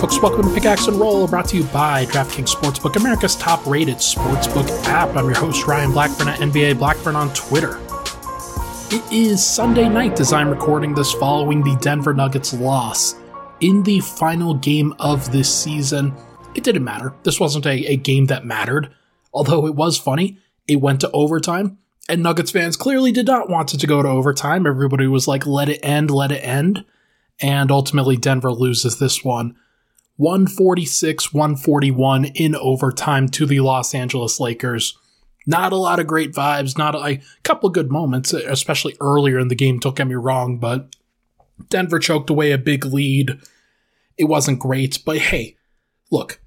Folks, welcome to Pickaxe and Roll, brought to you by DraftKings Sportsbook, America's top rated sportsbook app. I'm your host, Ryan Blackburn at NBA Blackburn on Twitter. It is Sunday night as I'm recording this following the Denver Nuggets loss in the final game of this season. It didn't matter. This wasn't a, a game that mattered, although it was funny. It went to overtime, and Nuggets fans clearly did not want it to go to overtime. Everybody was like, let it end, let it end. And ultimately, Denver loses this one 146 141 in overtime to the Los Angeles Lakers. Not a lot of great vibes, not a, couple good moments, especially earlier in the game, don't get me wrong, but Denver choked away a big lead. It wasn't great, but hey, look,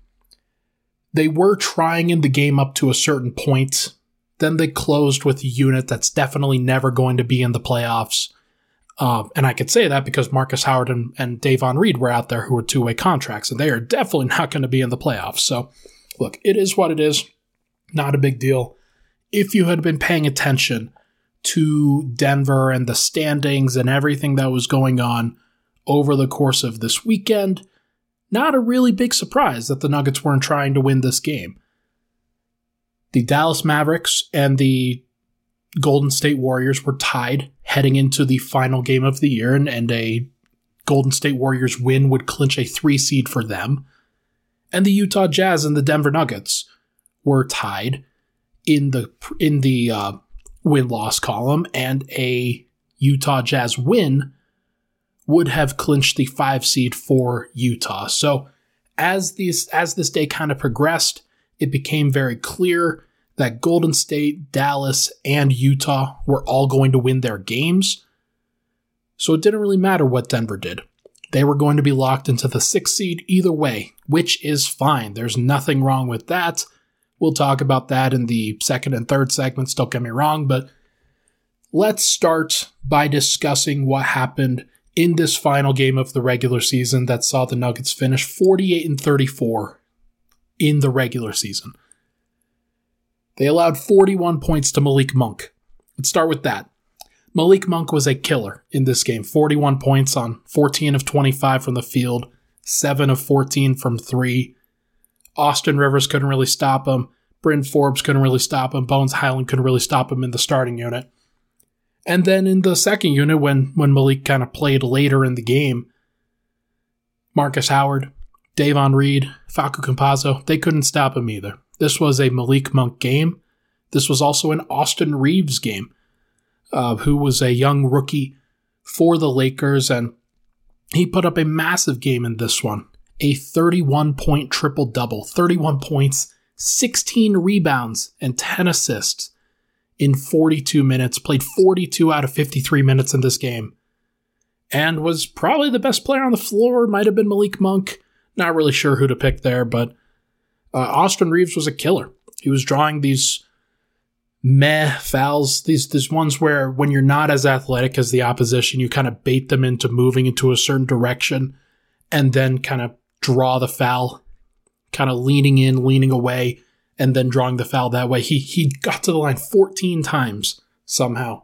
they were trying in the game up to a certain point. Then they closed with a unit that's definitely never going to be in the playoffs. Uh, and I could say that because Markus Howard and, and Davon Reed were out there who were two way contracts, and they are definitely not going to be in the playoffs. So, look, it is what it is. Not a big deal. If you had been paying attention to Denver and the standings and everything that was going on over the course of this weekend, not a really big surprise that the Nuggets weren't trying to win this game. The Dallas Mavericks and the Golden State Warriors were tied heading into the final game of the year, and, and a Golden State Warriors win would clinch a three seed for them. And the Utah Jazz and the Denver Nuggets were tied in the in the uh, win loss column, and a Utah Jazz win would have clinched the five seed for Utah. So as these as this day kind of progressed, it became very clear that Golden State, Dallas, and Utah were all going to win their games. So it didn't really matter what Denver did. They were going to be locked into the sixth seed either way, which is fine. There's nothing wrong with that. We'll talk about that in the second and third segments, don't get me wrong, but let's start by discussing what happened in this final game of the regular season that saw the Nuggets finish 48 and 34 in the regular season. They allowed 41 points to Malik Monk. Let's start with that. Malik Monk was a killer in this game 41 points on 14 of 25 from the field, 7 of 14 from 3. Austin Rivers couldn't really stop him. Bryn Forbes couldn't really stop him. Bones Hyland couldn't really stop him in the starting unit. And then in the second unit, when, when Malik kind of played later in the game, Markus Howard, Davon Reed, Facu Campazzo, they couldn't stop him either. This was a Malik Monk game. This was also an Austin Reaves game, uh, who was a young rookie for the Lakers, and he put up a massive game in this one. A 31 point triple double, 31 points, 16 rebounds, and 10 assists in 42 minutes. Played 42 out of 53 minutes in this game, and was probably the best player on the floor. Might have been Malik Monk. Not really sure who to pick there, but uh, Austin Reaves was a killer. He was drawing these meh fouls, these these ones where when you're not as athletic as the opposition, you kind of bait them into moving into a certain direction, and then kind of draw the foul, kind of leaning in, leaning away, and then drawing the foul that way. He he got to the line 14 times somehow.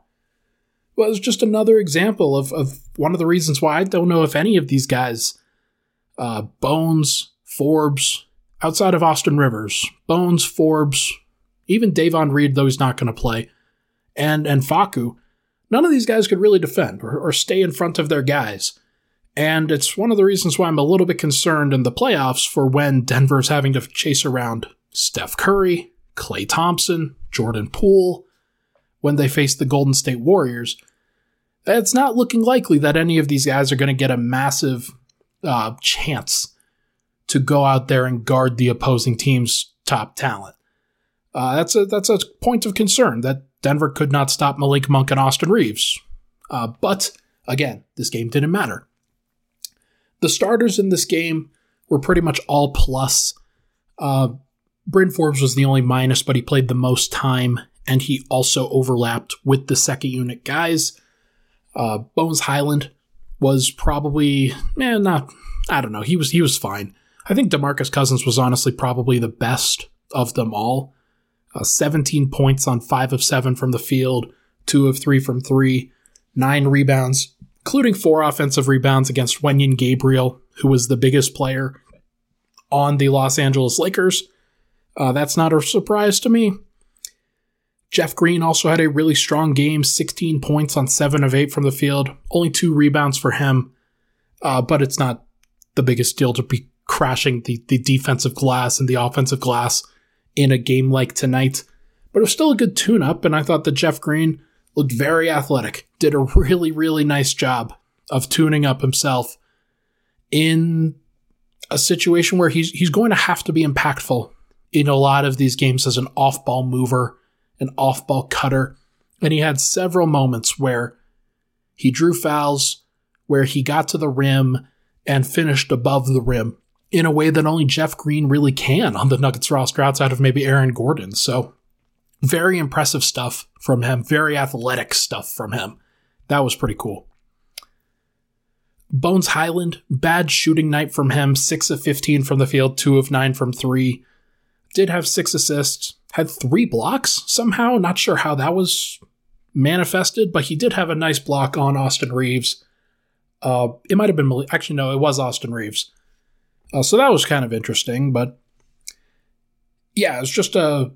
Well, it was just another example of, of one of the reasons why I don't know if any of these guys, uh, Bones, Forbes, outside of Austin Rivers, Bones, Forbes, even Davon Reed, though he's not going to play, and and Facu, none of these guys could really defend or, or stay in front of their guys. And it's one of the reasons why I'm a little bit concerned in the playoffs for when Denver's having to chase around Steph Curry, Klay Thompson, Jordan Poole, when they face the Golden State Warriors. It's not looking likely that any of these guys are going to get a massive uh, chance to go out there and guard the opposing team's top talent. Uh, that's a that's a point of concern that Denver could not stop Malik Monk and Austin Reaves. Uh, but again, this game didn't matter. The starters in this game were pretty much all plus. Uh, Bryn Forbes was the only minus, but he played the most time, and he also overlapped with the second unit guys. Uh, Bones Hyland was probably, man, eh, not, I don't know. He was he was fine. I think Demarcus Cousins was honestly probably the best of them all. Uh, 17 points on 5 of 7 from the field, 2 of 3 from 3, 9 rebounds, including 4 offensive rebounds against Wenyen Gabriel, who was the biggest player on the Los Angeles Lakers. Uh, that's not a surprise to me. Jeff Green also had a really strong game 16 points on 7 of 8 from the field, only two rebounds for him, uh, but it's not the biggest deal to be crashing the, the defensive glass and the offensive glass in a game like tonight. But it was still a good tune up, and I thought that Jeff Green looked very athletic, did a really, really nice job of tuning up himself in a situation where he's he's going to have to be impactful in a lot of these games as an off-ball mover, an off-ball cutter. And he had several moments where he drew fouls, where he got to the rim and finished above the rim in a way that only Jeff Green really can on the Nuggets roster outside of maybe Aaron Gordon. So very impressive stuff from him, very athletic stuff from him. That was pretty cool. Bones Hyland, bad shooting night from him, 6 of 15 from the field, 2 of 9 from 3. Did have 6 assists, had 3 blocks somehow. Not sure how that was manifested, but he did have a nice block on Austin Reaves. Uh, it might have been, actually, no, it was Austin Reaves. Uh, so that was kind of interesting, but yeah, it was just a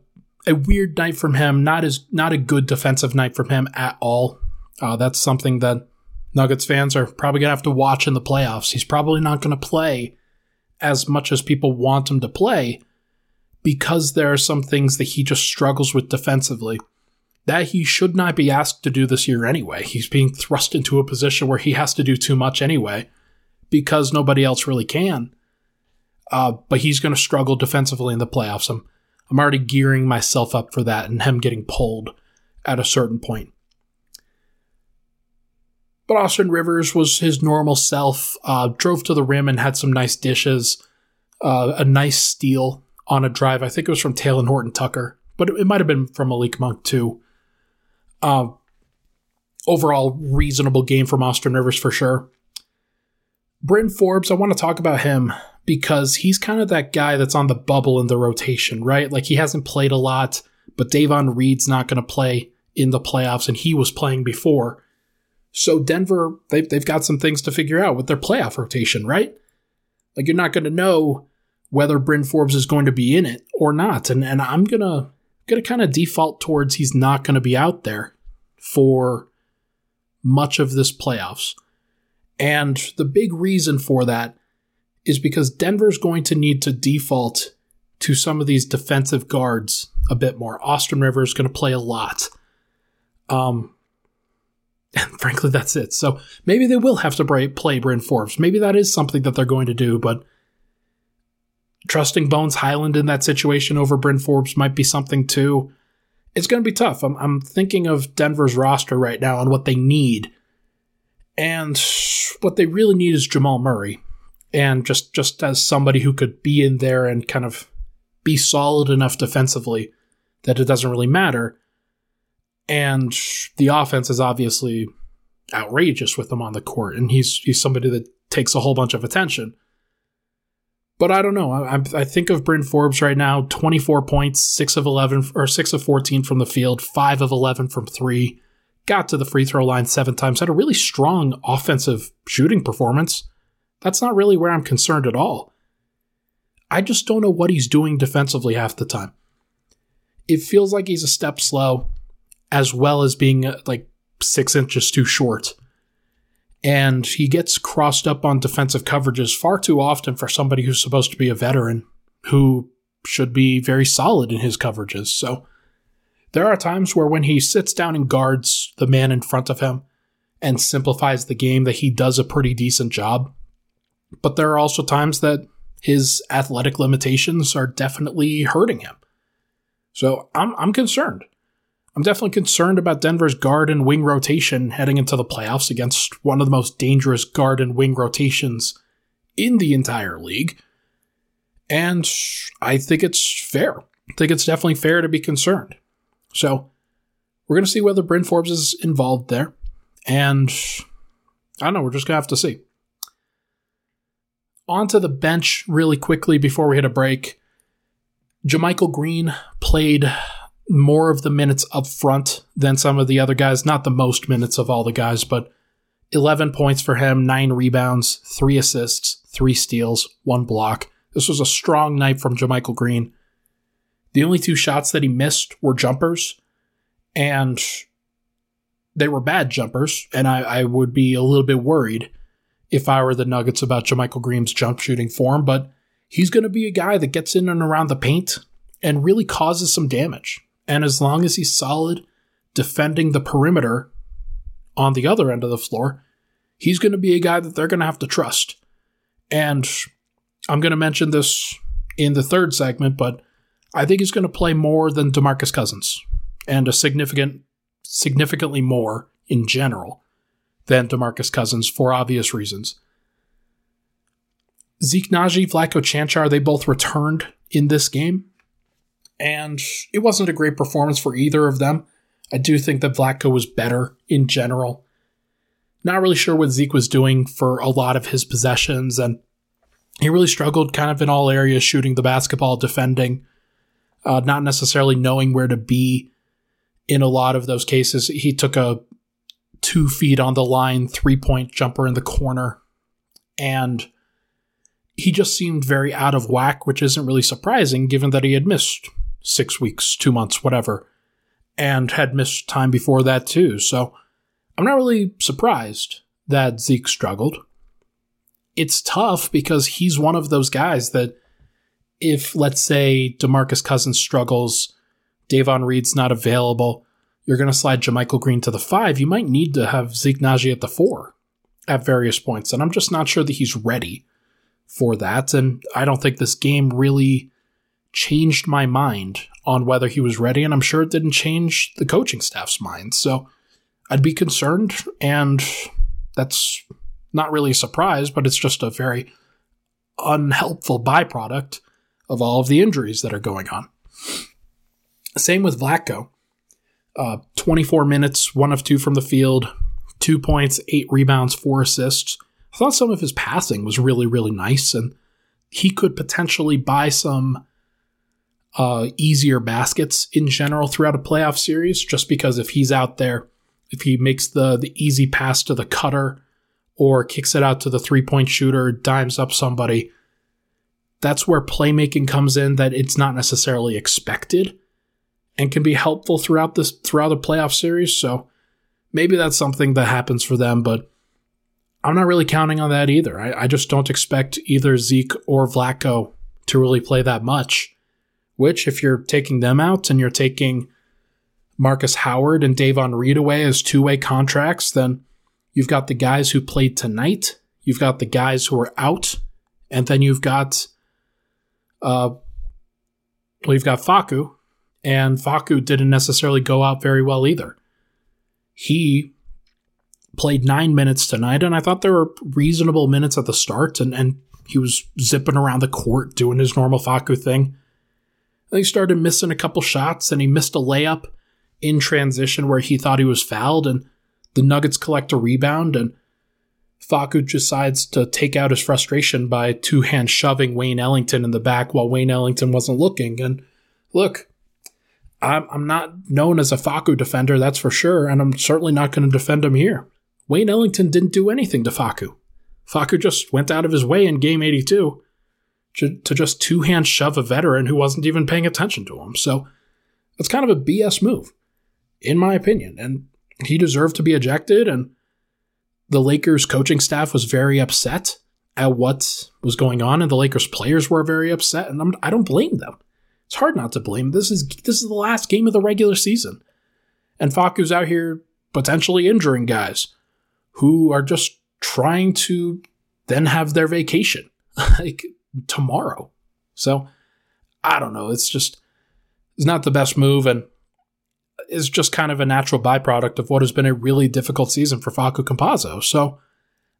a weird night from him. Not as not a good defensive night from him at all. Uh, that's something that Nuggets fans are probably gonna have to watch in the playoffs. He's probably not gonna play as much as people want him to play because there are some things that he just struggles with defensively that he should not be asked to do this year anyway. He's being thrust into a position where he has to do too much anyway because nobody else really can. Uh, but he's going to struggle defensively in the playoffs. I'm I'm already gearing myself up for that and him getting pulled at a certain point. But Austin Rivers was his normal self, uh, drove to the rim and had some nice dishes, uh, a nice steal on a drive. I think it was from Talen Horton Tucker, but it, it might have been from Malik Monk too. Uh, overall, reasonable game from Austin Rivers for sure. Bryn Forbes, I want to talk about him because he's kind of that guy that's on the bubble in the rotation, right? Like he hasn't played a lot, but Davon Reed's not going to play in the playoffs, and he was playing before. So Denver, they've, they've got some things to figure out with their playoff rotation, right? Like you're not going to know whether Bryn Forbes is going to be in it or not, and and I'm gonna gonna kind of default towards he's not going to be out there for much of this playoffs. And the big reason for that is because Denver's going to need to default to some of these defensive guards a bit more. Austin Rivers is going to play a lot. Um, and frankly, that's it. So maybe they will have to play Bryn Forbes. Maybe that is something that they're going to do, but trusting Bones Hyland in that situation over Bryn Forbes might be something too. It's going to be tough. I'm, I'm thinking of Denver's roster right now and what they need. And what they really need is Jamal Murray and just just as somebody who could be in there and kind of be solid enough defensively that it doesn't really matter. And the offense is obviously outrageous with him on the court, and he's he's somebody that takes a whole bunch of attention. But I don't know. I, I think of Bryn Forbes right now: twenty-four points, six of eleven or six of fourteen from the field, five of eleven from three. Got to the free throw line seven times. Had a really strong offensive shooting performance. That's not really where I'm concerned at all. I just don't know what he's doing defensively half the time. It feels like he's a step slow, as well as being uh, like six inches too short. And he gets crossed up on defensive coverages far too often for somebody who's supposed to be a veteran who should be very solid in his coverages. So there are times where when he sits down and guards the man in front of him and simplifies the game that he does a pretty decent job. But there are also times that his athletic limitations are definitely hurting him. So I'm, I'm concerned. I'm definitely concerned about Denver's guard and wing rotation heading into the playoffs against one of the most dangerous guard and wing rotations in the entire league. And I think it's fair. I think it's definitely fair to be concerned. So we're going to see whether Bryn Forbes is involved there. And I don't know, we're just going to have to see onto the bench really quickly before we hit a break. JaMychal Green played more of the minutes up front than some of the other guys. Not the most minutes of all the guys, but 11 points for him, nine rebounds, three assists, three steals, one block. This was a strong night from JaMychal Green. The only two shots that he missed were jumpers, and they were bad jumpers, and I, I would be a little bit worried if I were the Nuggets about JaMychal Green's jump shooting form, but he's going to be a guy that gets in and around the paint and really causes some damage. And as long as he's solid defending the perimeter on the other end of the floor, he's going to be a guy that they're going to have to trust. And I'm going to mention this in the third segment, but I think he's going to play more than DeMarcus Cousins and a significant significantly more in general than DeMarcus Cousins for obvious reasons. Zeke Nnaji, Vlatko Cancar, they both returned in this game. And it wasn't a great performance for either of them. I do think that Vlatko was better in general. Not really sure what Zeke was doing for a lot of his possessions, and he really struggled kind of in all areas, shooting the basketball, defending, uh, not necessarily knowing where to be in a lot of those cases. He took a two feet on the line, three point jumper in the corner, and he just seemed very out of whack, which isn't really surprising given that he had missed six weeks, two months, whatever and had missed time before that too. So I'm not really surprised that Zeke struggled. It's tough because he's one of those guys that if let's say DeMarcus Cousins struggles, Davon Reed's not available, you're going to slide JaMychal Green to the five, you might need to have Zeke Nnaji at the four at various points. And I'm just not sure that he's ready for that. And I don't think this game really changed my mind on whether he was ready, and I'm sure it didn't change the coaching staff's mind. So I'd be concerned, and that's not really a surprise, but it's just a very unhelpful byproduct of all of the injuries that are going on. Same with Vlatko. Uh, 24 minutes, one of two from the field, two points, eight rebounds, four assists. I thought some of his passing was really, really nice, and he could potentially buy some uh, easier baskets in general throughout a playoff series, just because if he's out there, if he makes the the easy pass to the cutter or kicks it out to the three point shooter, dimes up somebody, that's where playmaking comes in. That it's not necessarily expected, and can be helpful throughout this throughout the playoff series. So maybe that's something that happens for them, but. I'm not really counting on that either. I, I just don't expect either Zeke or Vlatko to really play that much which, if you're taking them out and you're taking Markus Howard and Davon Reed away as two way contracts, then you've got the guys who played tonight, you've got the guys who are out, and then you've got, uh, well, you've got Facu, and Facu didn't necessarily go out very well either. He played nine minutes tonight, and I thought there were reasonable minutes at the start, and, and he was zipping around the court doing his normal Facu thing. Then he started missing a couple shots and he missed a layup in transition where he thought he was fouled and the Nuggets collect a rebound and Facu decides to take out his frustration by two hand shoving Wayne Ellington in the back while Wayne Ellington wasn't looking. And look, I'm, I'm not known as a Facu defender, that's for sure, and I'm certainly not going to defend him here. Wayne Ellington didn't do anything to Facu. Facu just went out of his way in game 82 to, just two hand shove a veteran who wasn't even paying attention to him. So that's kind of a BS move, in my opinion. And he deserved to be ejected. And the Lakers coaching staff was very upset at what was going on, and the Lakers players were very upset. And I'm, I do not blame them. It's hard not to blame. This is this is the last game of the regular season, and Facu's out here potentially injuring guys who are just trying to then have their vacation. like tomorrow. So I don't know. It's just it's not the best move and is just kind of a natural byproduct of what has been a really difficult season for Facu Campazzo. So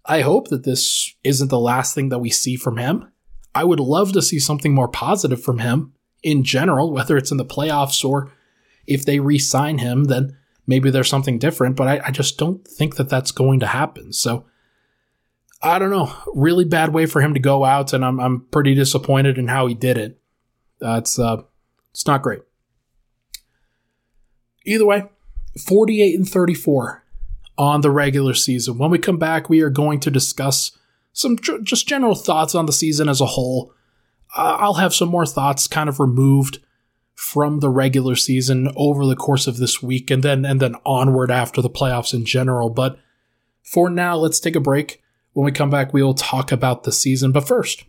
I hope that this isn't the last thing that we see from him. I would love to see something more positive from him in general, whether it's in the playoffs or if they re sign him, then maybe there's something different, but I, I, just don't think that that's going to happen. So I don't know, really bad way for him to go out, and I'm I'm pretty disappointed in how he did it. Uh, it's uh, it's not great. Either way, 48 and 34 on the regular season. When we come back, we are going to discuss some just general thoughts on the season as a whole. I'll have some more thoughts kind of removed from the regular season over the course of this week and then and then onward after the playoffs in general. But for now, let's take a break. When we come back, we will talk about the season. But first,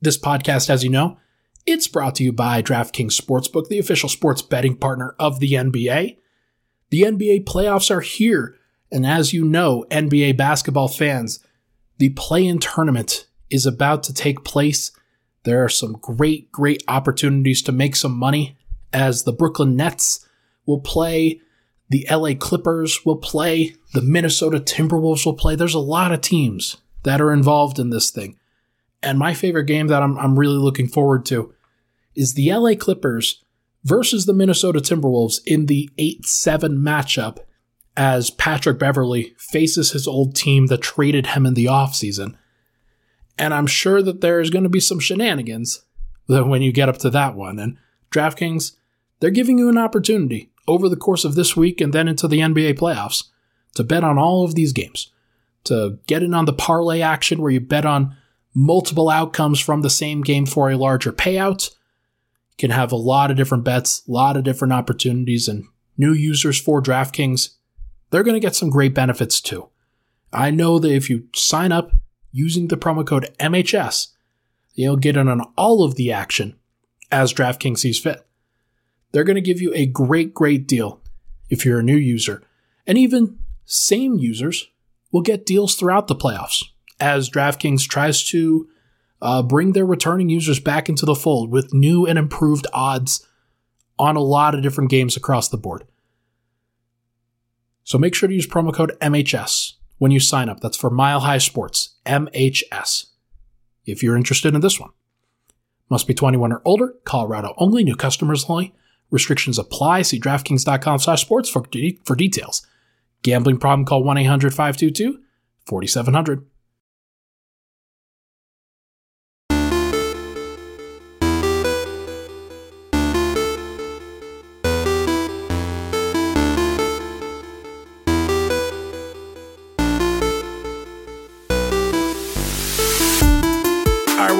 this podcast, as you know, it's brought to you by DraftKings Sportsbook, the official sports betting partner of the NBA. The NBA playoffs are here, and as you know, NBA basketball fans, the play in tournament is about to take place. There are some great, great opportunities to make some money as the Brooklyn Nets will play, the LA Clippers will play, the Minnesota Timberwolves will play. There's a lot of teams that are involved in this thing. And my favorite game that I'm, I'm really looking forward to is the LA Clippers versus the Minnesota Timberwolves in the 8 7 matchup as Patrick Beverley faces his old team that traded him in the offseason. And I'm sure that there's going to be some shenanigans when you get up to that one. And DraftKings, they're giving you an opportunity over the course of this week and then into the NBA playoffs to bet on all of these games, to get in on the parlay action where you bet on multiple outcomes from the same game for a larger payout. You can have a lot of different bets, a lot of different opportunities, and new users for DraftKings, they're going to get some great benefits too. I know that if you sign up using the promo code MHS, you'll get in on all of the action as DraftKings sees fit. They're going to give you a great, great deal if you're a new user. And even same users will get deals throughout the playoffs as DraftKings tries to uh, bring their returning users back into the fold with new and improved odds on a lot of different games across the board. So make sure to use promo code MHS when you sign up. That's for Mile High Sports, MHS. If you're interested in this one, must be 21 or older, Colorado only, new customers only. Restrictions apply. See DraftKings.com slash sports for, de- for details. Gambling problem, call 1 800 522 4700.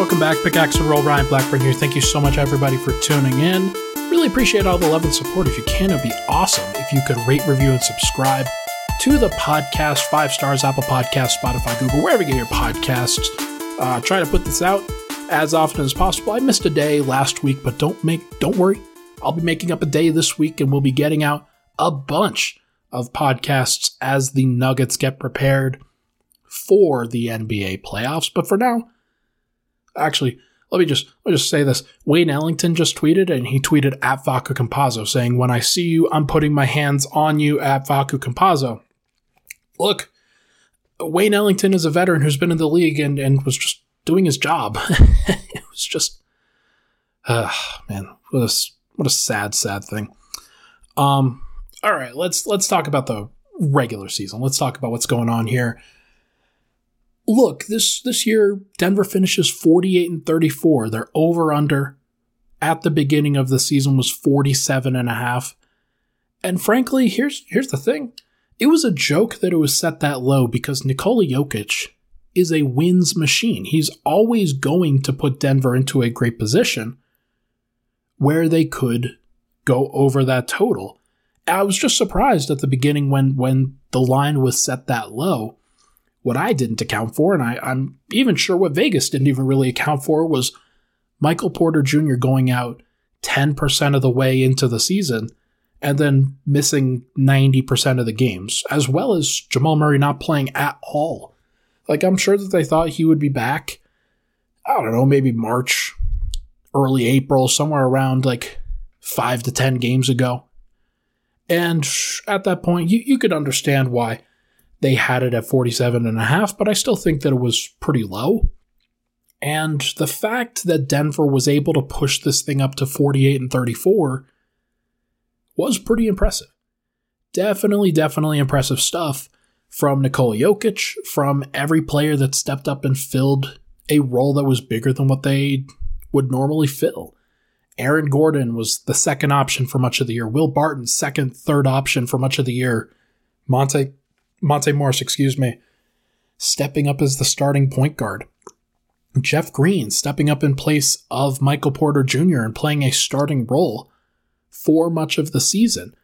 Welcome back. Pickaxe and Roll Ryan Blackburn here. Thank you so much, everybody, for tuning in. Really appreciate all the love and support. If you can, it'd be awesome if you could rate, review, and subscribe to the podcast. Five stars, Apple Podcast, Spotify, Google, wherever you get your podcasts. Uh, try to put this out as often as possible. I missed a day last week, but don't make don't worry. I'll be making up a day this week, and we'll be getting out a bunch of podcasts as the Nuggets get prepared for the NBA playoffs. But for now, actually, let me just let me just say this. Wayne Ellington just tweeted, and he tweeted at Facu Campazzo saying, "When I see you, I'm putting my hands on you." At Facu Campazzo, look, Wayne Ellington is a veteran who's been in the league and and was just doing his job. it was just, uh, man, what a what a sad, sad thing. Um, all right, let's let's talk about the regular season. Let's talk about what's going on here look, this this year Denver finishes 48 and 34. Their over under at the beginning of the season was 47 and a half. And frankly, here's here's the thing. It was a joke that it was set that low because Nikola Jokic is a wins machine. He's always going to put Denver into a great position where they could go over that total. I was just surprised at the beginning when when the line was set that low what I didn't account for, and I, I'm even sure what Vegas didn't even really account for, was Michael Porter Jr. going out 10% of the way into the season and then missing 90% of the games, as well as Jamal Murray not playing at all. Like, I'm sure that they thought he would be back, I don't know, maybe March, early April, somewhere around like five to 10 games ago. And at that point, you, you could understand why they had it at 47 and a half, but I still think that it was pretty low. And the fact that Denver was able to push this thing up to 48 and 34 was pretty impressive. Definitely, definitely impressive stuff from Nikola Jokic, from every player that stepped up and filled a role that was bigger than what they would normally fill. Aaron Gordon was the second option for much of the year. Will Barton, second, third option for much of the year. Monte Monte Morris, excuse me, stepping up as the starting point guard. Jeff Green stepping up in place of Michael Porter Jr. and playing a starting role for much of the season.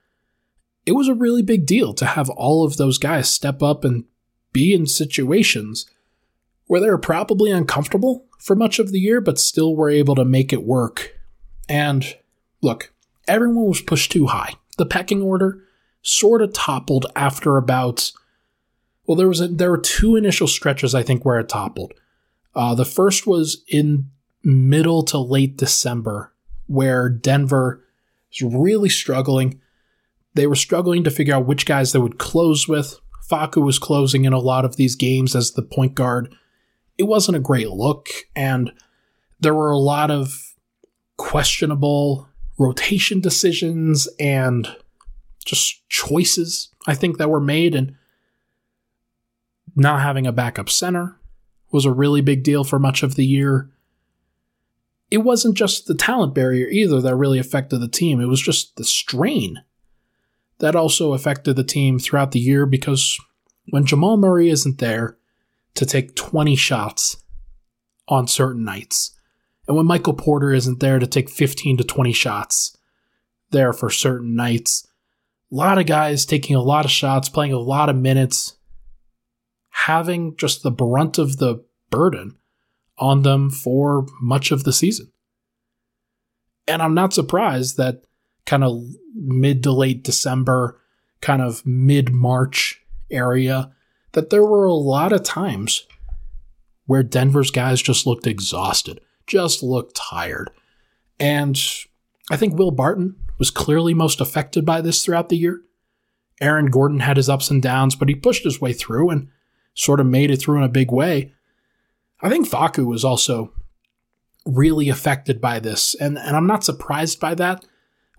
It was a really big deal to have all of those guys step up and be in situations where they were probably uncomfortable for much of the year, but still were able to make it work. And look, everyone was pushed too high. The pecking order sort of toppled after about well, there was a, there were two initial stretches I think where it toppled. Uh, the first was in middle to late December, where Denver was really struggling. They were struggling to figure out which guys they would close with. Facu was closing in a lot of these games as the point guard. It wasn't a great look, and there were a lot of questionable rotation decisions and just choices, I think, that were made. And not having a backup center was a really big deal for much of the year. It wasn't just the talent barrier either that really affected the team, it was just the strain that also affected the team throughout the year because when Jamal Murray isn't there to take 20 shots on certain nights, and when Michael Porter isn't there to take 15 to 20 shots there for certain nights, a lot of guys taking a lot of shots, playing a lot of minutes, having just the brunt of the burden on them for much of the season. And I'm not surprised that kind of mid to late December, kind of mid March area, that there were a lot of times where Denver's guys just looked exhausted, just looked tired. And I think Will Barton was clearly most affected by this throughout the year. Aaron Gordon had his ups and downs, but he pushed his way through, and sort of made it through in a big way. I think Facu was also really affected by this, and, and I'm not surprised by that.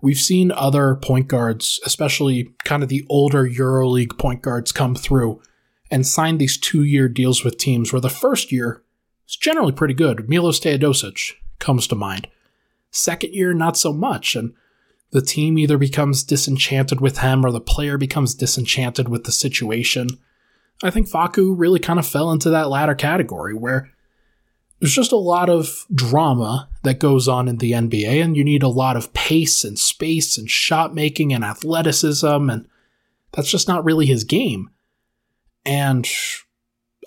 We've seen other point guards, especially kind of the older EuroLeague point guards, come through and sign these two year deals with teams where the first year is generally pretty good. Milos Teodosic comes to mind. Second year, not so much, and the team either becomes disenchanted with him or the player becomes disenchanted with the situation. I think Facu really kind of fell into that latter category where there's just a lot of drama that goes on in the NBA, and you need a lot of pace and space and shot making and athleticism, and that's just not really his game. And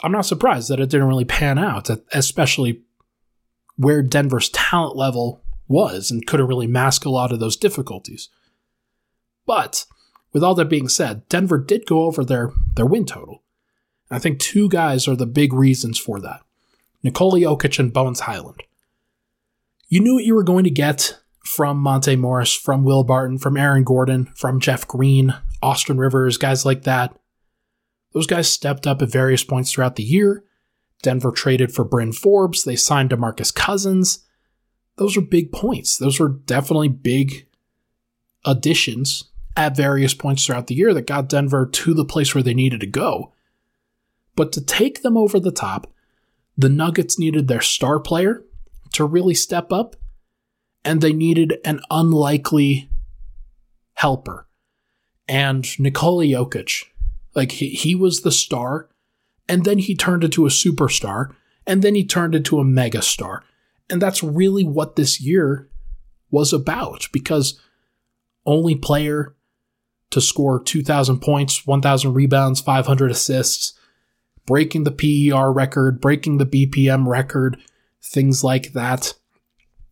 I'm not surprised that it didn't really pan out, especially where Denver's talent level was and couldn't really mask a lot of those difficulties. But with all that being said, Denver did go over their, their win total. I think two guys are the big reasons for that Nikola Jokic and Bones Hyland. You knew what you were going to get from Monte Morris, from Will Barton, from Aaron Gordon, from Jeff Green, Austin Rivers, guys like that. Those guys stepped up at various points throughout the year. Denver traded for Bryn Forbes. They signed DeMarcus Cousins. Those are big points. Those were definitely big additions at various points throughout the year that got Denver to the place where they needed to go. But to take them over the top, the Nuggets needed their star player to really step up, and they needed an unlikely helper. And Nikola Jokic, like he, he was the star, and then he turned into a superstar, and then he turned into a megastar. And that's really what this year was about because only player to score 2,000 points, 1,000 rebounds, 500 assists, breaking the PER record, breaking the BPM record, things like that.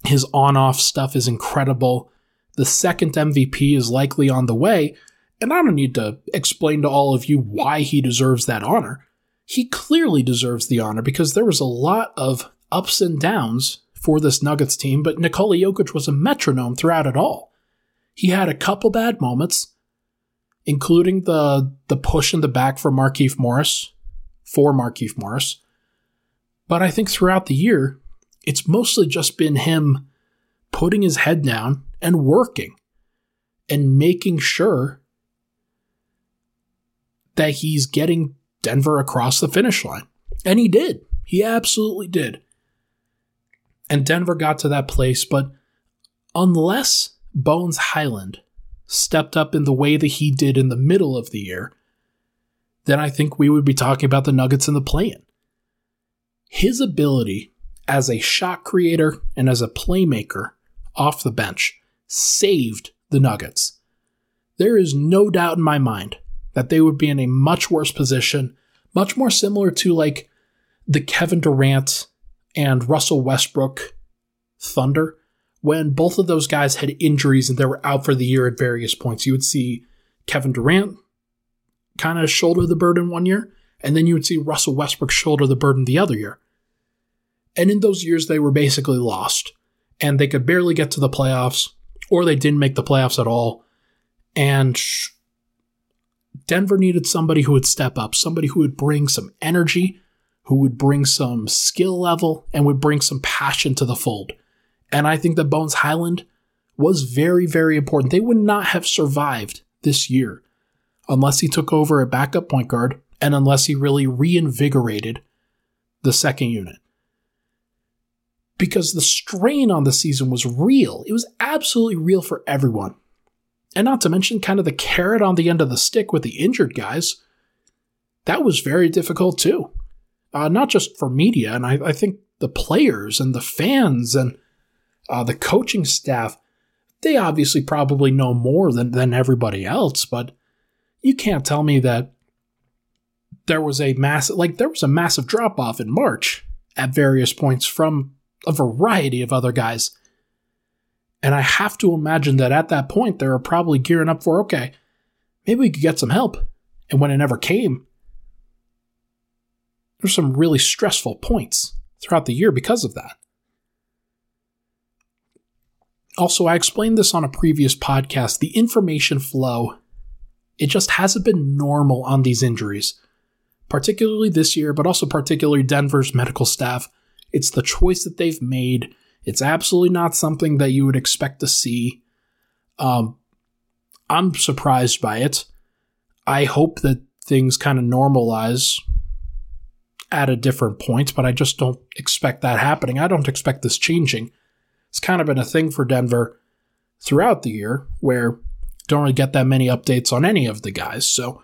His on off stuff is incredible. The second MVP is likely on the way, and I don't need to explain to all of you why he deserves that honor. He clearly deserves the honor because there was a lot of ups and downs for this Nuggets team, but Nikola Jokic was a metronome throughout it all. He had a couple bad moments, including the the push in the back for Markieff Morris, for Markieff Morris. But I think throughout the year, it's mostly just been him putting his head down and working and making sure that he's getting Denver across the finish line. And he did. He absolutely did. And Denver got to that place, but unless Bones Hyland stepped up in the way that he did in the middle of the year, then I think we would be talking about the Nuggets in the play in. His ability as a shot creator and as a playmaker off the bench saved the Nuggets. There is no doubt in my mind that they would be in a much worse position, much more similar to like the Kevin Durant and Russell Westbrook Thunder when both of those guys had injuries and they were out for the year at various points. You would see Kevin Durant kind of shoulder the burden one year, and then you would see Russell Westbrook shoulder the burden the other year. And in those years, they were basically lost, and they could barely get to the playoffs, or they didn't make the playoffs at all. And Denver needed somebody who would step up, somebody who would bring some energy, who would bring some skill level, and would bring some passion to the fold. And I think that Bones Hyland was very, very important. They would not have survived this year unless he took over a backup point guard and unless he really reinvigorated the second unit. Because the strain on the season was real. It was absolutely real for everyone. And not to mention, kind of the carrot on the end of the stick with the injured guys. That was very difficult too. Uh, not just for media, and I, I think the players and the fans and uh, the coaching staff, they obviously probably know more than, than everybody else, but you can't tell me that there was a massive, like, there was a massive drop off in March at various points from a variety of other guys. And I have to imagine that at that point, they were probably gearing up for, okay, maybe we could get some help. And when it never came, there's some really stressful points throughout the year because of that. Also, I explained this on a previous podcast. The information flow, it just hasn't been normal on these injuries, particularly this year, but also particularly Denver's medical staff. It's the choice that they've made. It's absolutely not something that you would expect to see. Um, I'm surprised by it. I hope that things kind of normalize at a different point, but I just don't expect that happening. I don't expect this changing. It's kind of been a thing for Denver throughout the year where don't really get that many updates on any of the guys. So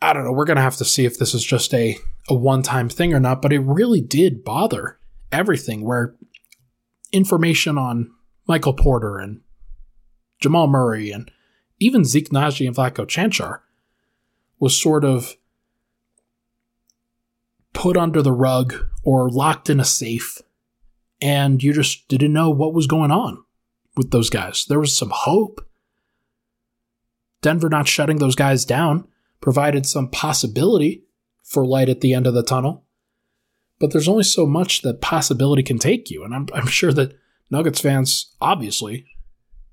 I don't know. We're going to have to see if this is just a, a one time thing or not, but it really did bother everything where information on Michael Porter and Jamal Murray and even Zeke Nnaji and Vlatko Cancar was sort of put under the rug or locked in a safe and you just didn't know what was going on with those guys. There was some hope. Denver not shutting those guys down provided some possibility for light at the end of the tunnel. But there's only so much that possibility can take you. And I'm, I'm sure that Nuggets fans, obviously,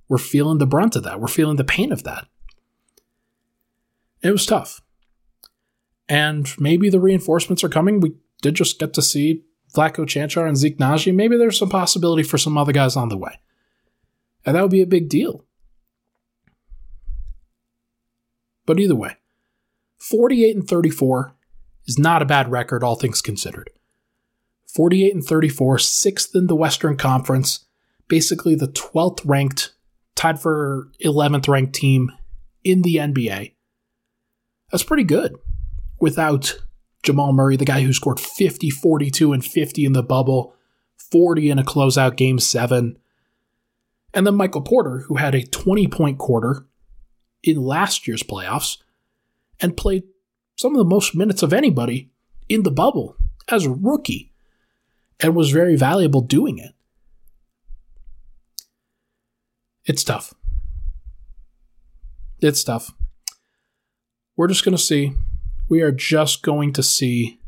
were feeling the brunt of that. We're feeling the pain of that. It was tough. And maybe the reinforcements are coming. We did just get to see Vlatko Cancar and Zeke Nnaji, maybe there's some possibility for some other guys on the way. And that would be a big deal. But either way, 48 and 34 is not a bad record, all things considered. 48 and 34, sixth in the Western Conference, basically the 12th ranked, tied for 11th ranked team in the NBA. That's pretty good without Jamal Murray, the guy who scored 50, 42, and 50 in the bubble, 40 in a closeout game seven. And then Michael Porter, who had a 20 point quarter in last year's playoffs and played some of the most minutes of anybody in the bubble as a rookie and was very valuable doing it. It's tough. It's tough. We're just going to see we are just going to see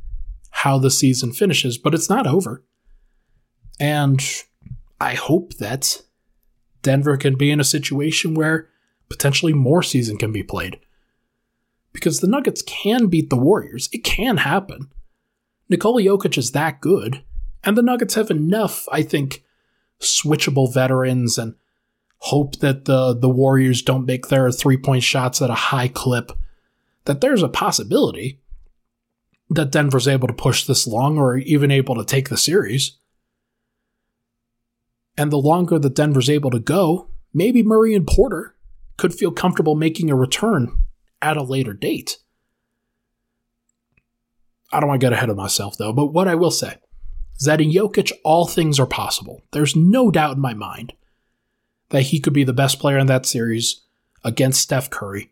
how the season finishes, but it's not over. And I hope that Denver can be in a situation where potentially more season can be played. Because the Nuggets can beat the Warriors. It can happen. Nikola Jokic is that good. And the Nuggets have enough, I think, switchable veterans and hope that the, the Warriors don't make their three point shots at a high clip that there's a possibility that Denver's able to push this long or even able to take the series. And the longer that Denver's able to go, maybe Murray and Porter could feel comfortable making a return at a later date. I don't want to get ahead of myself though, but what I will say is that in Jokic, all things are possible. There's no doubt in my mind that he could be the best player in that series against Steph Curry,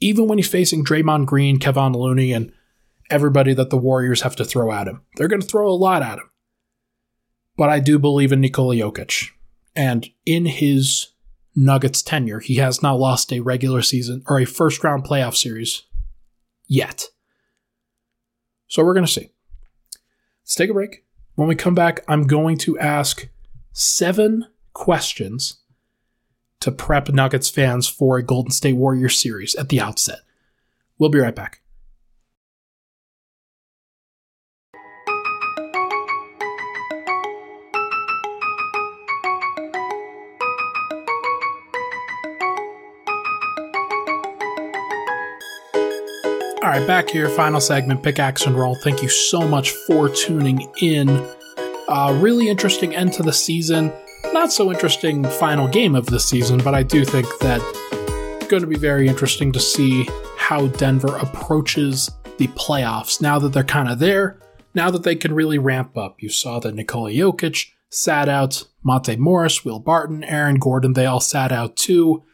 even when he's facing Draymond Green, Kevon Looney, and everybody that the Warriors have to throw at him. They're going to throw a lot at him. But I do believe in Nikola Jokic. And in his Nuggets tenure, he has not lost a regular season or a first round playoff series yet. So we're going to see. Let's take a break. When we come back, I'm going to ask seven questions to prep Nuggets fans for a Golden State Warriors series at the outset. We'll be right back. All right, back here, final segment, pickaxe and roll. Thank you so much for tuning in. Uh, really interesting end to the season. Not so interesting final game of the season, but I do think that going to be very interesting to see how Denver approaches the playoffs now that they're kind of there. Now that they can really ramp up. You saw that Nikola Jokic sat out, Monte Morris, Will Barton, Aaron Gordon, they all sat out too.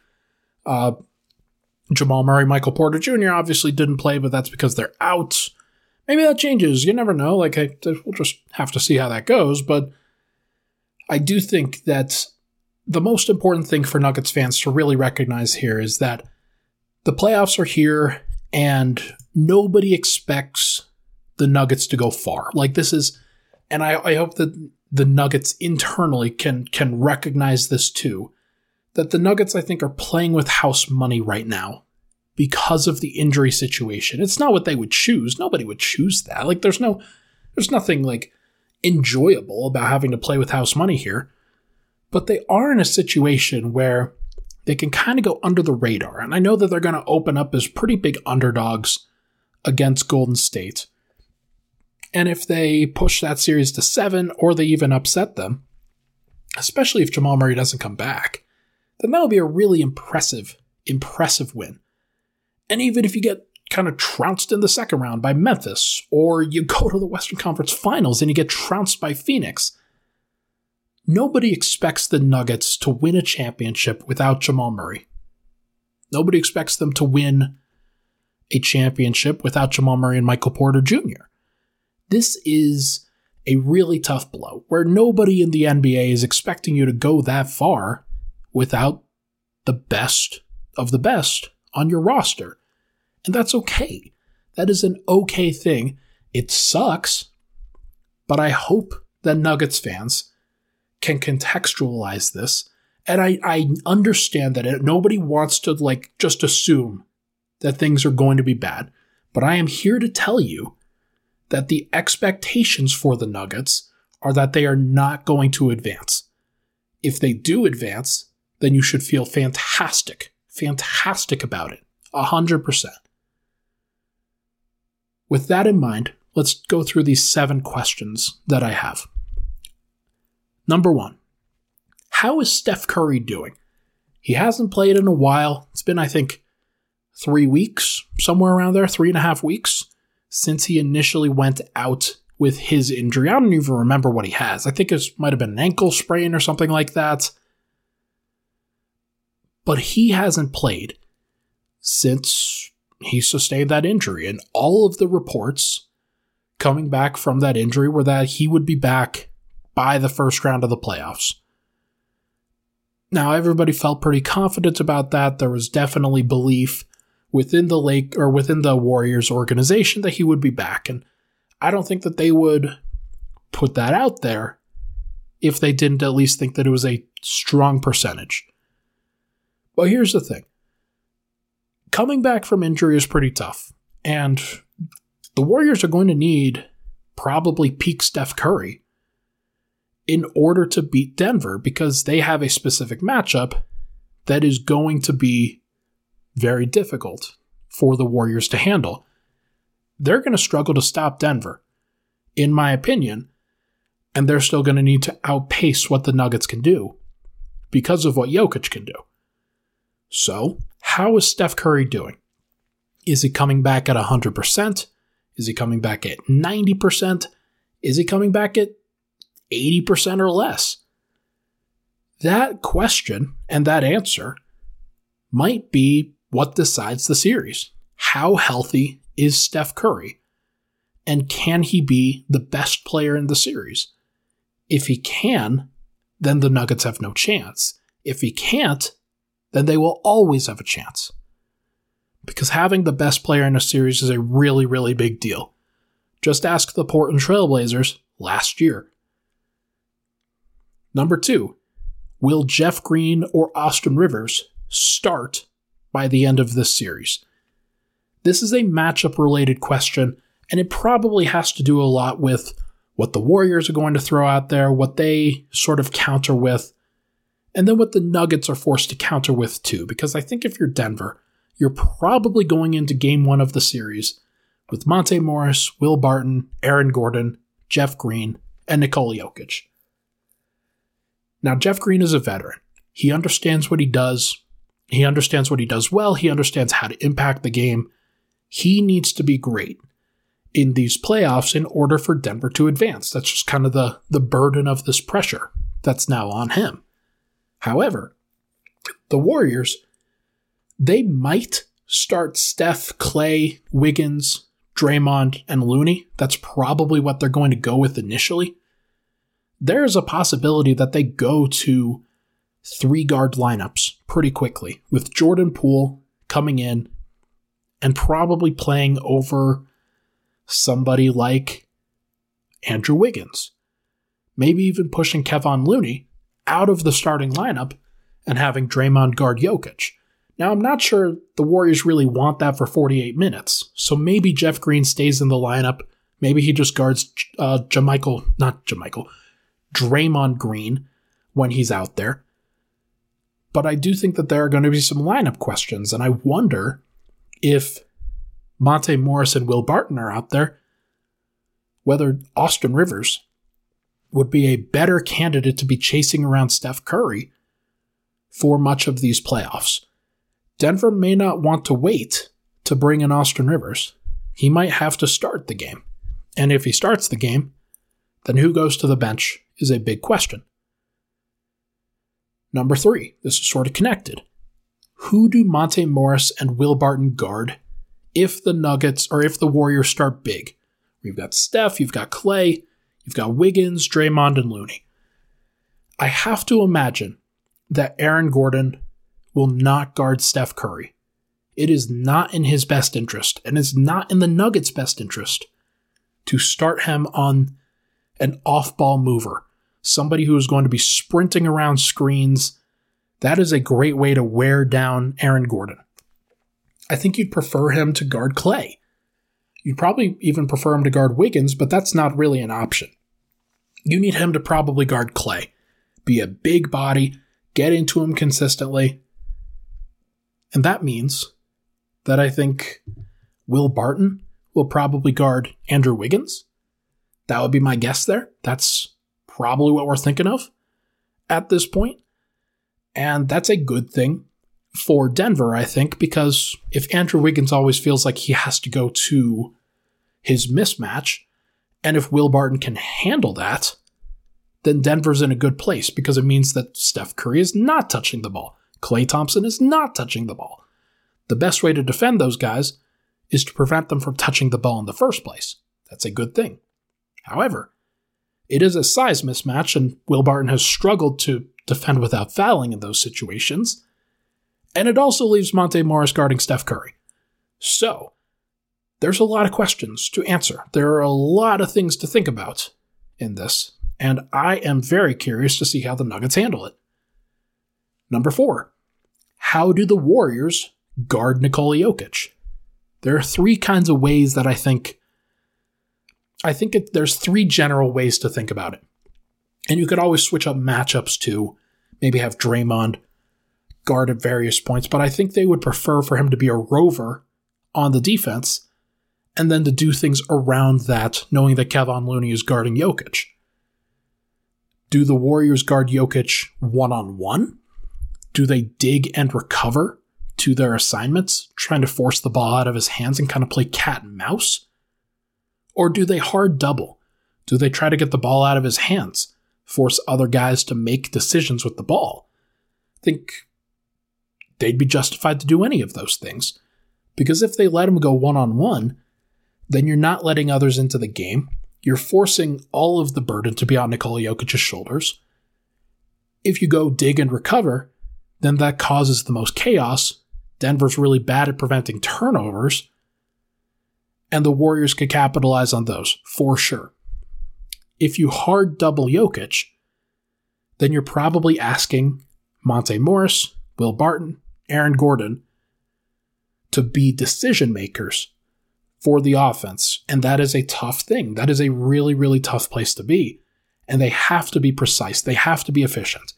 Uh, Jamal Murray, Michael Porter Jr. obviously didn't play, but that's because they're out. Maybe that changes. You never know. Like, I, we'll just have to see how that goes. But I do think that the most important thing for Nuggets fans to really recognize here is that the playoffs are here and nobody expects the Nuggets to go far. Like, this is, and I, I hope that the Nuggets internally can can recognize this too that the Nuggets, I think, are playing with house money right now because of the injury situation. It's not what they would choose. Nobody would choose that. Like, there's no, there's nothing like enjoyable about having to play with house money here. But they are in a situation where they can kind of go under the radar. And I know that they're going to open up as pretty big underdogs against Golden State. And if they push that series to seven or they even upset them, especially if Jamal Murray doesn't come back, then that'll be a really impressive, impressive win. And even if you get kind of trounced in the second round by Memphis, or you go to the Western Conference Finals and you get trounced by Phoenix, nobody expects the Nuggets to win a championship without Jamal Murray. Nobody expects them to win a championship without Jamal Murray and Michael Porter Jr. This is a really tough blow where nobody in the NBA is expecting you to go that far without the best of the best on your roster. And that's okay. That is an okay thing. It sucks, but I hope that Nuggets fans can contextualize this. And I, I understand that it, nobody wants to like just assume that things are going to be bad. But I am here to tell you that the expectations for the Nuggets are that they are not going to advance. If they do advance, then you should feel fantastic, fantastic about it. 100%. With that in mind, let's go through these seven questions that I have. Number one, how is Steph Curry doing? He hasn't played in a while. It's been, I think, three weeks, somewhere around there, three and a half weeks since he initially went out with his injury. I don't even remember what he has. I think it might have been an ankle sprain or something like that but he hasn't played since he sustained that injury. And all of the reports coming back from that injury were that he would be back by the first round of the playoffs. Now, everybody felt pretty confident about that. There was definitely belief within the Lake or within the Warriors organization that he would be back. And I don't think that they would put that out there if they didn't at least think that it was a strong percentage. But here's the thing coming back from injury is pretty tough. And the Warriors are going to need probably peak Steph Curry in order to beat Denver because they have a specific matchup that is going to be very difficult for the Warriors to handle. They're going to struggle to stop Denver, in my opinion, and they're still going to need to outpace what the Nuggets can do because of what Jokic can do. So, how is Steph Curry doing? Is he coming back at 100%? Is he coming back at 90%? Is he coming back at 80% or less? That question and that answer might be what decides the series. How healthy is Steph Curry? And can he be the best player in the series? If he can, then the Nuggets have no chance. If he can't, then they will always have a chance. Because having the best player in a series is a really, really big deal. Just ask the Portland Trailblazers last year. Number two, will Jeff Green or Austin Rivers start by the end of this series? This is a matchup related question, and it probably has to do a lot with what the Warriors are going to throw out there, what they sort of counter with, and then what the Nuggets are forced to counter with too. Because I think if you're Denver, you're probably going into game one of the series with Monte Morris, Will Barton, Aaron Gordon, Jeff Green, and Nikola Jokic. Now, Jeff Green is a veteran. He understands what he does. He understands what he does well. He understands how to impact the game. He needs to be great in these playoffs in order for Denver to advance. That's just kind of the, the burden of this pressure that's now on him. However, the Warriors, they might start Steph, Klay, Wiggins, Draymond, and Looney. That's probably what they're going to go with initially there's a possibility that they go to three guard lineups pretty quickly with Jordan Poole coming in and probably playing over somebody like Andrew Wiggins. Maybe even pushing Kevon Looney out of the starting lineup and having Draymond guard Jokic. Now, I'm not sure the Warriors really want that for 48 minutes, so maybe Jeff Green stays in the lineup. Maybe he just guards uh, JaMychal, not JaMychal, Draymond Green when he's out there. But I do think that there are going to be some lineup questions, and I wonder if Monte Morris and Will Barton are out there, whether Austin Rivers would be a better candidate to be chasing around Steph Curry for much of these playoffs. Denver may not want to wait to bring in Austin Rivers. He might have to start the game. And if he starts the game, then who goes to the bench is a big question. Number three, this is sort of connected. Who do Monte Morris and Will Barton guard if the Nuggets or if the Warriors start big? You've got Steph, you've got Klay, you've got Wiggins, Draymond, and Looney. I have to imagine that Aaron Gordon will not guard Steph Curry. It is not in his best interest, and it's not in the Nuggets' best interest to start him on an off ball mover somebody who is going to be sprinting around screens. That is a great way to wear down Aaron Gordon. I think you'd prefer him to guard Klay. You'd probably even prefer him to guard Wiggins, but that's not really an option. You need him to probably guard Klay. Be a big body, get into him consistently. And that means that I think Will Barton will probably guard Andrew Wiggins. That would be my guess there. That's probably what we're thinking of at this point. And that's a good thing for Denver, I think, because if Andrew Wiggins always feels like he has to go to his mismatch, and if Will Barton can handle that, then Denver's in a good place because it means that Steph Curry is not touching the ball. Klay Thompson is not touching the ball. The best way to defend those guys is to prevent them from touching the ball in the first place. That's a good thing. However, it is a size mismatch, and Will Barton has struggled to defend without fouling in those situations. And it also leaves Monte Morris guarding Steph Curry. So, there's a lot of questions to answer. There are a lot of things to think about in this, and I am very curious to see how the Nuggets handle it. Number four, how do the Warriors guard Nikola Jokic? There are three kinds of ways that I think I think it, there's three general ways to think about it. And you could always switch up matchups to maybe have Draymond guard at various points, but I think they would prefer for him to be a rover on the defense and then to do things around that, knowing that Kevon Looney is guarding Jokic. Do the Warriors guard Jokic one on one? Do they dig and recover to their assignments, trying to force the ball out of his hands and kind of play cat and mouse? Or do they hard double? Do they try to get the ball out of his hands, force other guys to make decisions with the ball? I think they'd be justified to do any of those things. Because if they let him go one on one, then you're not letting others into the game. You're forcing all of the burden to be on Nikola Jokic's shoulders. If you go dig and recover, then that causes the most chaos. Denver's really bad at preventing turnovers. And the Warriors could capitalize on those for sure. If you hard double Jokic, then you're probably asking Monte Morris, Will Barton, Aaron Gordon to be decision makers for the offense. And that is a tough thing. That is a really, really tough place to be. And they have to be precise, they have to be efficient.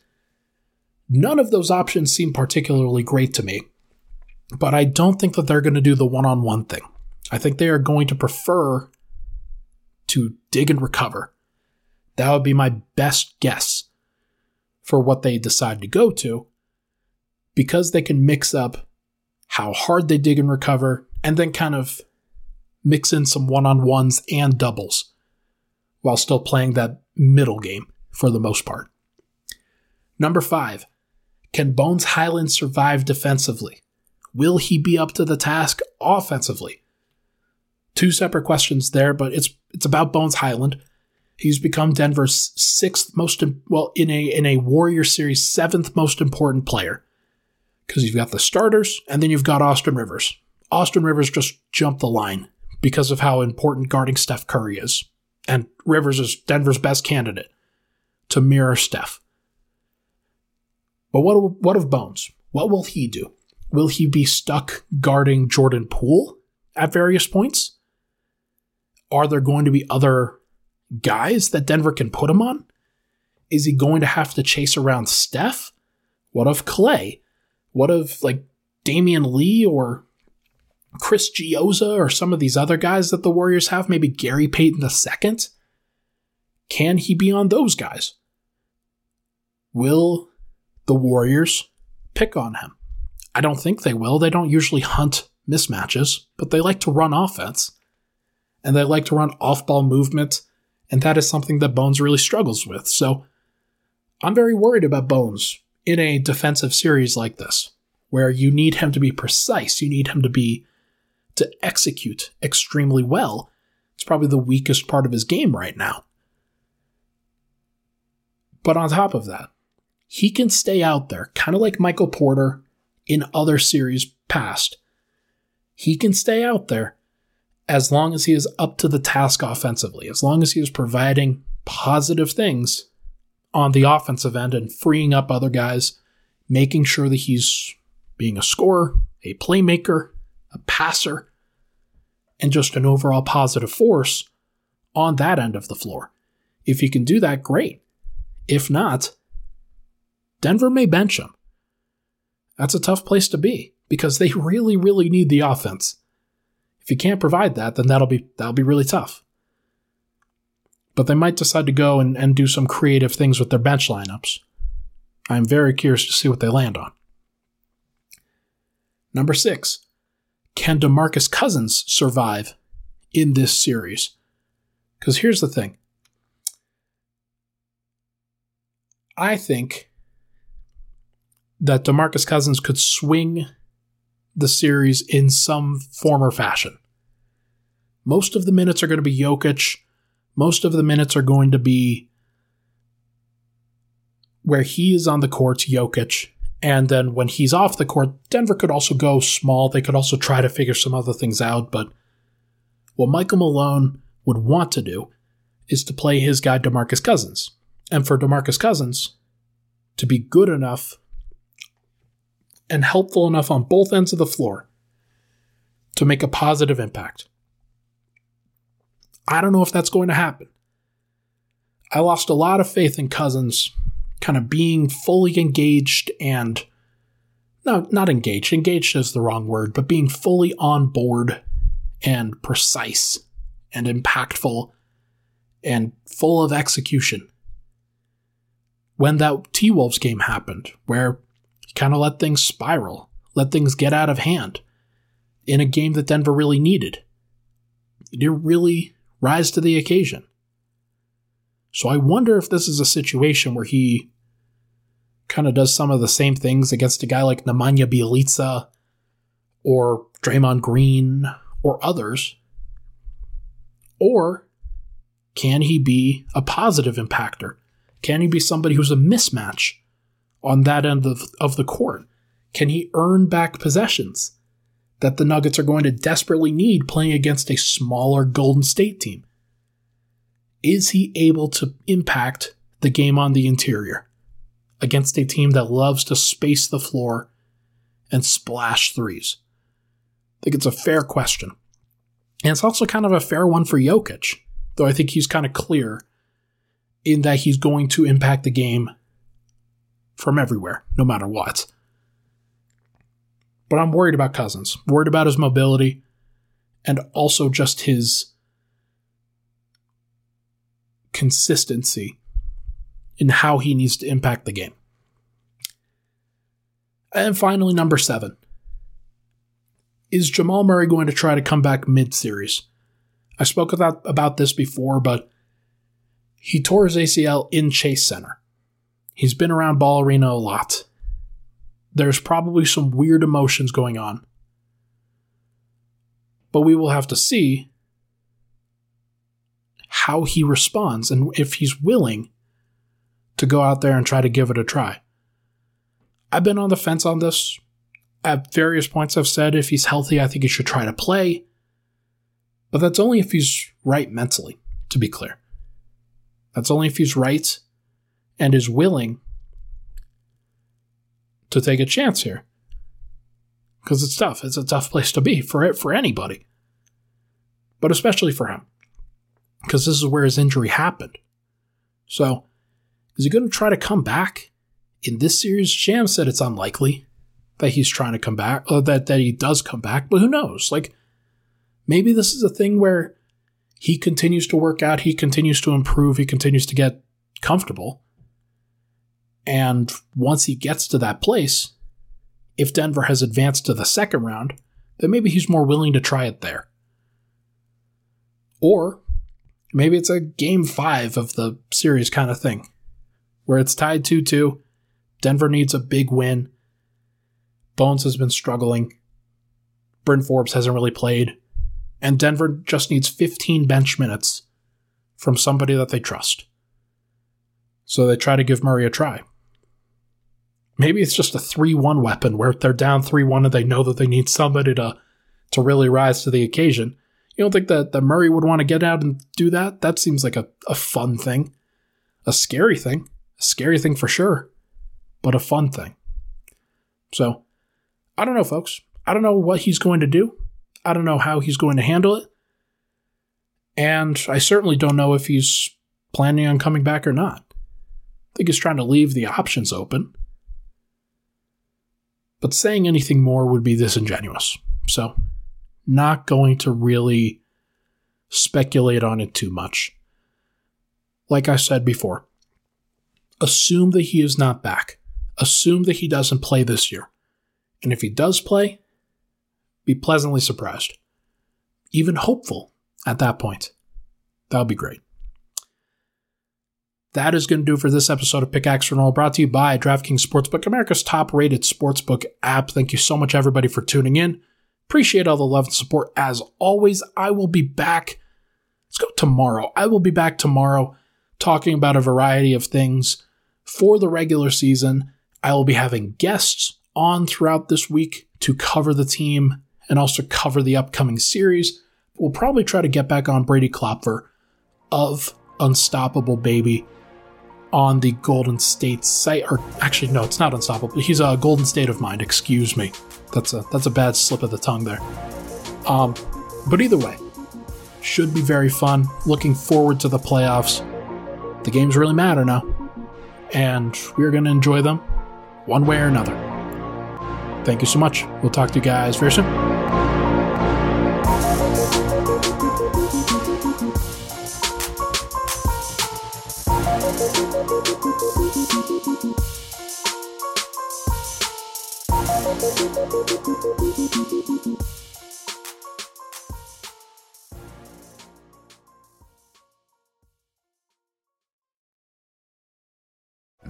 None of those options seem particularly great to me, but I don't think that they're going to do the one on one thing. I think they are going to prefer to dig and recover. That would be my best guess for what they decide to go to because they can mix up how hard they dig and recover and then kind of mix in some one on ones and doubles while still playing that middle game for the most part. Number five, can Bones Hyland survive defensively? Will he be up to the task offensively? Two separate questions there, but it's it's about Bones Hyland. He's become Denver's sixth most well in a in a Warrior series seventh most important player because you've got the starters and then you've got Austin Rivers. Austin Rivers just jumped the line because of how important guarding Steph Curry is, and Rivers is Denver's best candidate to mirror Steph. But what what of Bones? What will he do? Will he be stuck guarding Jordan Poole at various points? Are there going to be other guys that Denver can put him on? Is he going to have to chase around Steph? What of Klay? What of like Damion Lee or Chris Chiozza or some of these other guys that the Warriors have? Maybe Gary Payton II? Can he be on those guys? Will the Warriors pick on him? I don't think they will. They don't usually hunt mismatches, but they like to run offense. And they like to run off ball movement. And that is something that Bones really struggles with. So I'm very worried about Bones in a defensive series like this, where you need him to be precise. You need him to be to execute extremely well. It's probably the weakest part of his game right now. But on top of that, he can stay out there, kind of like Michael Porter in other series past. He can stay out there as long as he is up to the task offensively, as long as he is providing positive things on the offensive end and freeing up other guys, making sure that he's being a scorer, a playmaker, a passer, and just an overall positive force on that end of the floor. If he can do that, great. If not, Denver may bench him. That's a tough place to be because they really, really need the offense. If you can't provide that, then that'll be that'll be really tough. But they might decide to go and, and do some creative things with their bench lineups. I'm very curious to see what they land on. Number six, can DeMarcus Cousins survive in this series? Because here's the thing. I think that DeMarcus Cousins could swing the series in some form or fashion. Most of the minutes are going to be Jokic. Most of the minutes are going to be where he is on the court, Jokic. And then when he's off the court, Denver could also go small. They could also try to figure some other things out. But what Michael Malone would want to do is to play his guy, DeMarcus Cousins. And for DeMarcus Cousins to be good enough and helpful enough on both ends of the floor to make a positive impact. I don't know if that's going to happen. I lost a lot of faith in Cousins kind of being fully engaged and no, not engaged. Engaged is the wrong word, but being fully on board and precise and impactful and full of execution. When that T Wolves game happened, where he kind of let things spiral, let things get out of hand in a game that Denver really needed. You really, rise to the occasion. So I wonder if this is a situation where he kind of does some of the same things against a guy like Nemanja Bjelica or Draymond Green or others. Or can he be a positive impactor? Can he be somebody who's a mismatch on that end of, of the court? Can he earn back possessions that the Nuggets are going to desperately need playing against a smaller Golden State team? Is he able to impact the game on the interior against a team that loves to space the floor and splash threes? I think it's a fair question. And it's also kind of a fair one for Jokic, though I think he's kind of clear in that he's going to impact the game from everywhere, no matter what. But I'm worried about Cousins, worried about his mobility, and also just his consistency in how he needs to impact the game. And finally, number seven. Is Jamal Murray going to try to come back mid series? I spoke about, about this before, but he tore his ACL in Chase Center. He's been around Ball Arena a lot. There's probably some weird emotions going on. But we will have to see how he responds and if he's willing to go out there and try to give it a try. I've been on the fence on this at various points I've said if he's healthy, I think he should try to play. But that's only if he's right mentally, to be clear. That's only if he's right and is willing to take a chance here. Because it's tough. It's a tough place to be for it for anybody. But especially for him. Because this is where his injury happened. So, is he going to try to come back? In this series, Sham said it's unlikely that he's trying to come back, or that, that he does come back, but who knows? Like, maybe this is a thing where he continues to work out, he continues to improve, he continues to get comfortable. And once he gets to that place, if Denver has advanced to the second round, then maybe he's more willing to try it there. Or maybe it's a game five of the series kind of thing, where it's tied 2 2. Denver needs a big win. Bones has been struggling. Bryn Forbes hasn't really played. And Denver just needs 15 bench minutes from somebody that they trust. So they try to give Murray a try. Maybe it's just a 3 1 weapon where they're down 3 1 and they know that they need somebody to, to really rise to the occasion. You don't think that, that Murray would want to get out and do that? That seems like a, a fun thing. A scary thing. A scary thing for sure, but a fun thing. So I don't know, folks. I don't know what he's going to do. I don't know how he's going to handle it. And I certainly don't know if he's planning on coming back or not. I think he's trying to leave the options open. But saying anything more would be disingenuous. So, not going to really speculate on it too much. Like I said before, assume that he is not back. Assume that he doesn't play this year. And if he does play, be pleasantly surprised. Even hopeful at that point. That would be great. That is going to do for this episode of Pickaxe Roll, brought to you by DraftKings Sportsbook, America's top rated sportsbook app. Thank you so much, everybody, for tuning in. Appreciate all the love and support as always. I will be back. Let's go tomorrow. I will be back tomorrow talking about a variety of things for the regular season. I will be having guests on throughout this week to cover the team and also cover the upcoming series. We'll probably try to get back on Brady Klopfer of Unstoppable Baby on the Golden State site. Or actually, no, it's not Unstoppable. He's a Golden State of Mind. Excuse me. That's a that's a bad slip of the tongue there. Um, but either way, should be very fun. Looking forward to the playoffs. The games really matter now, and we're to enjoy them one way or another. Thank you so much. We'll talk to you guys very soon.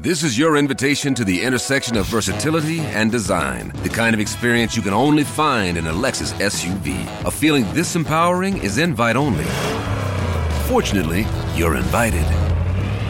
This is your invitation to the intersection of versatility and design. The kind of experience you can only find in a Lexus SUV. A feeling this empowering is invite only. Fortunately, you're invited.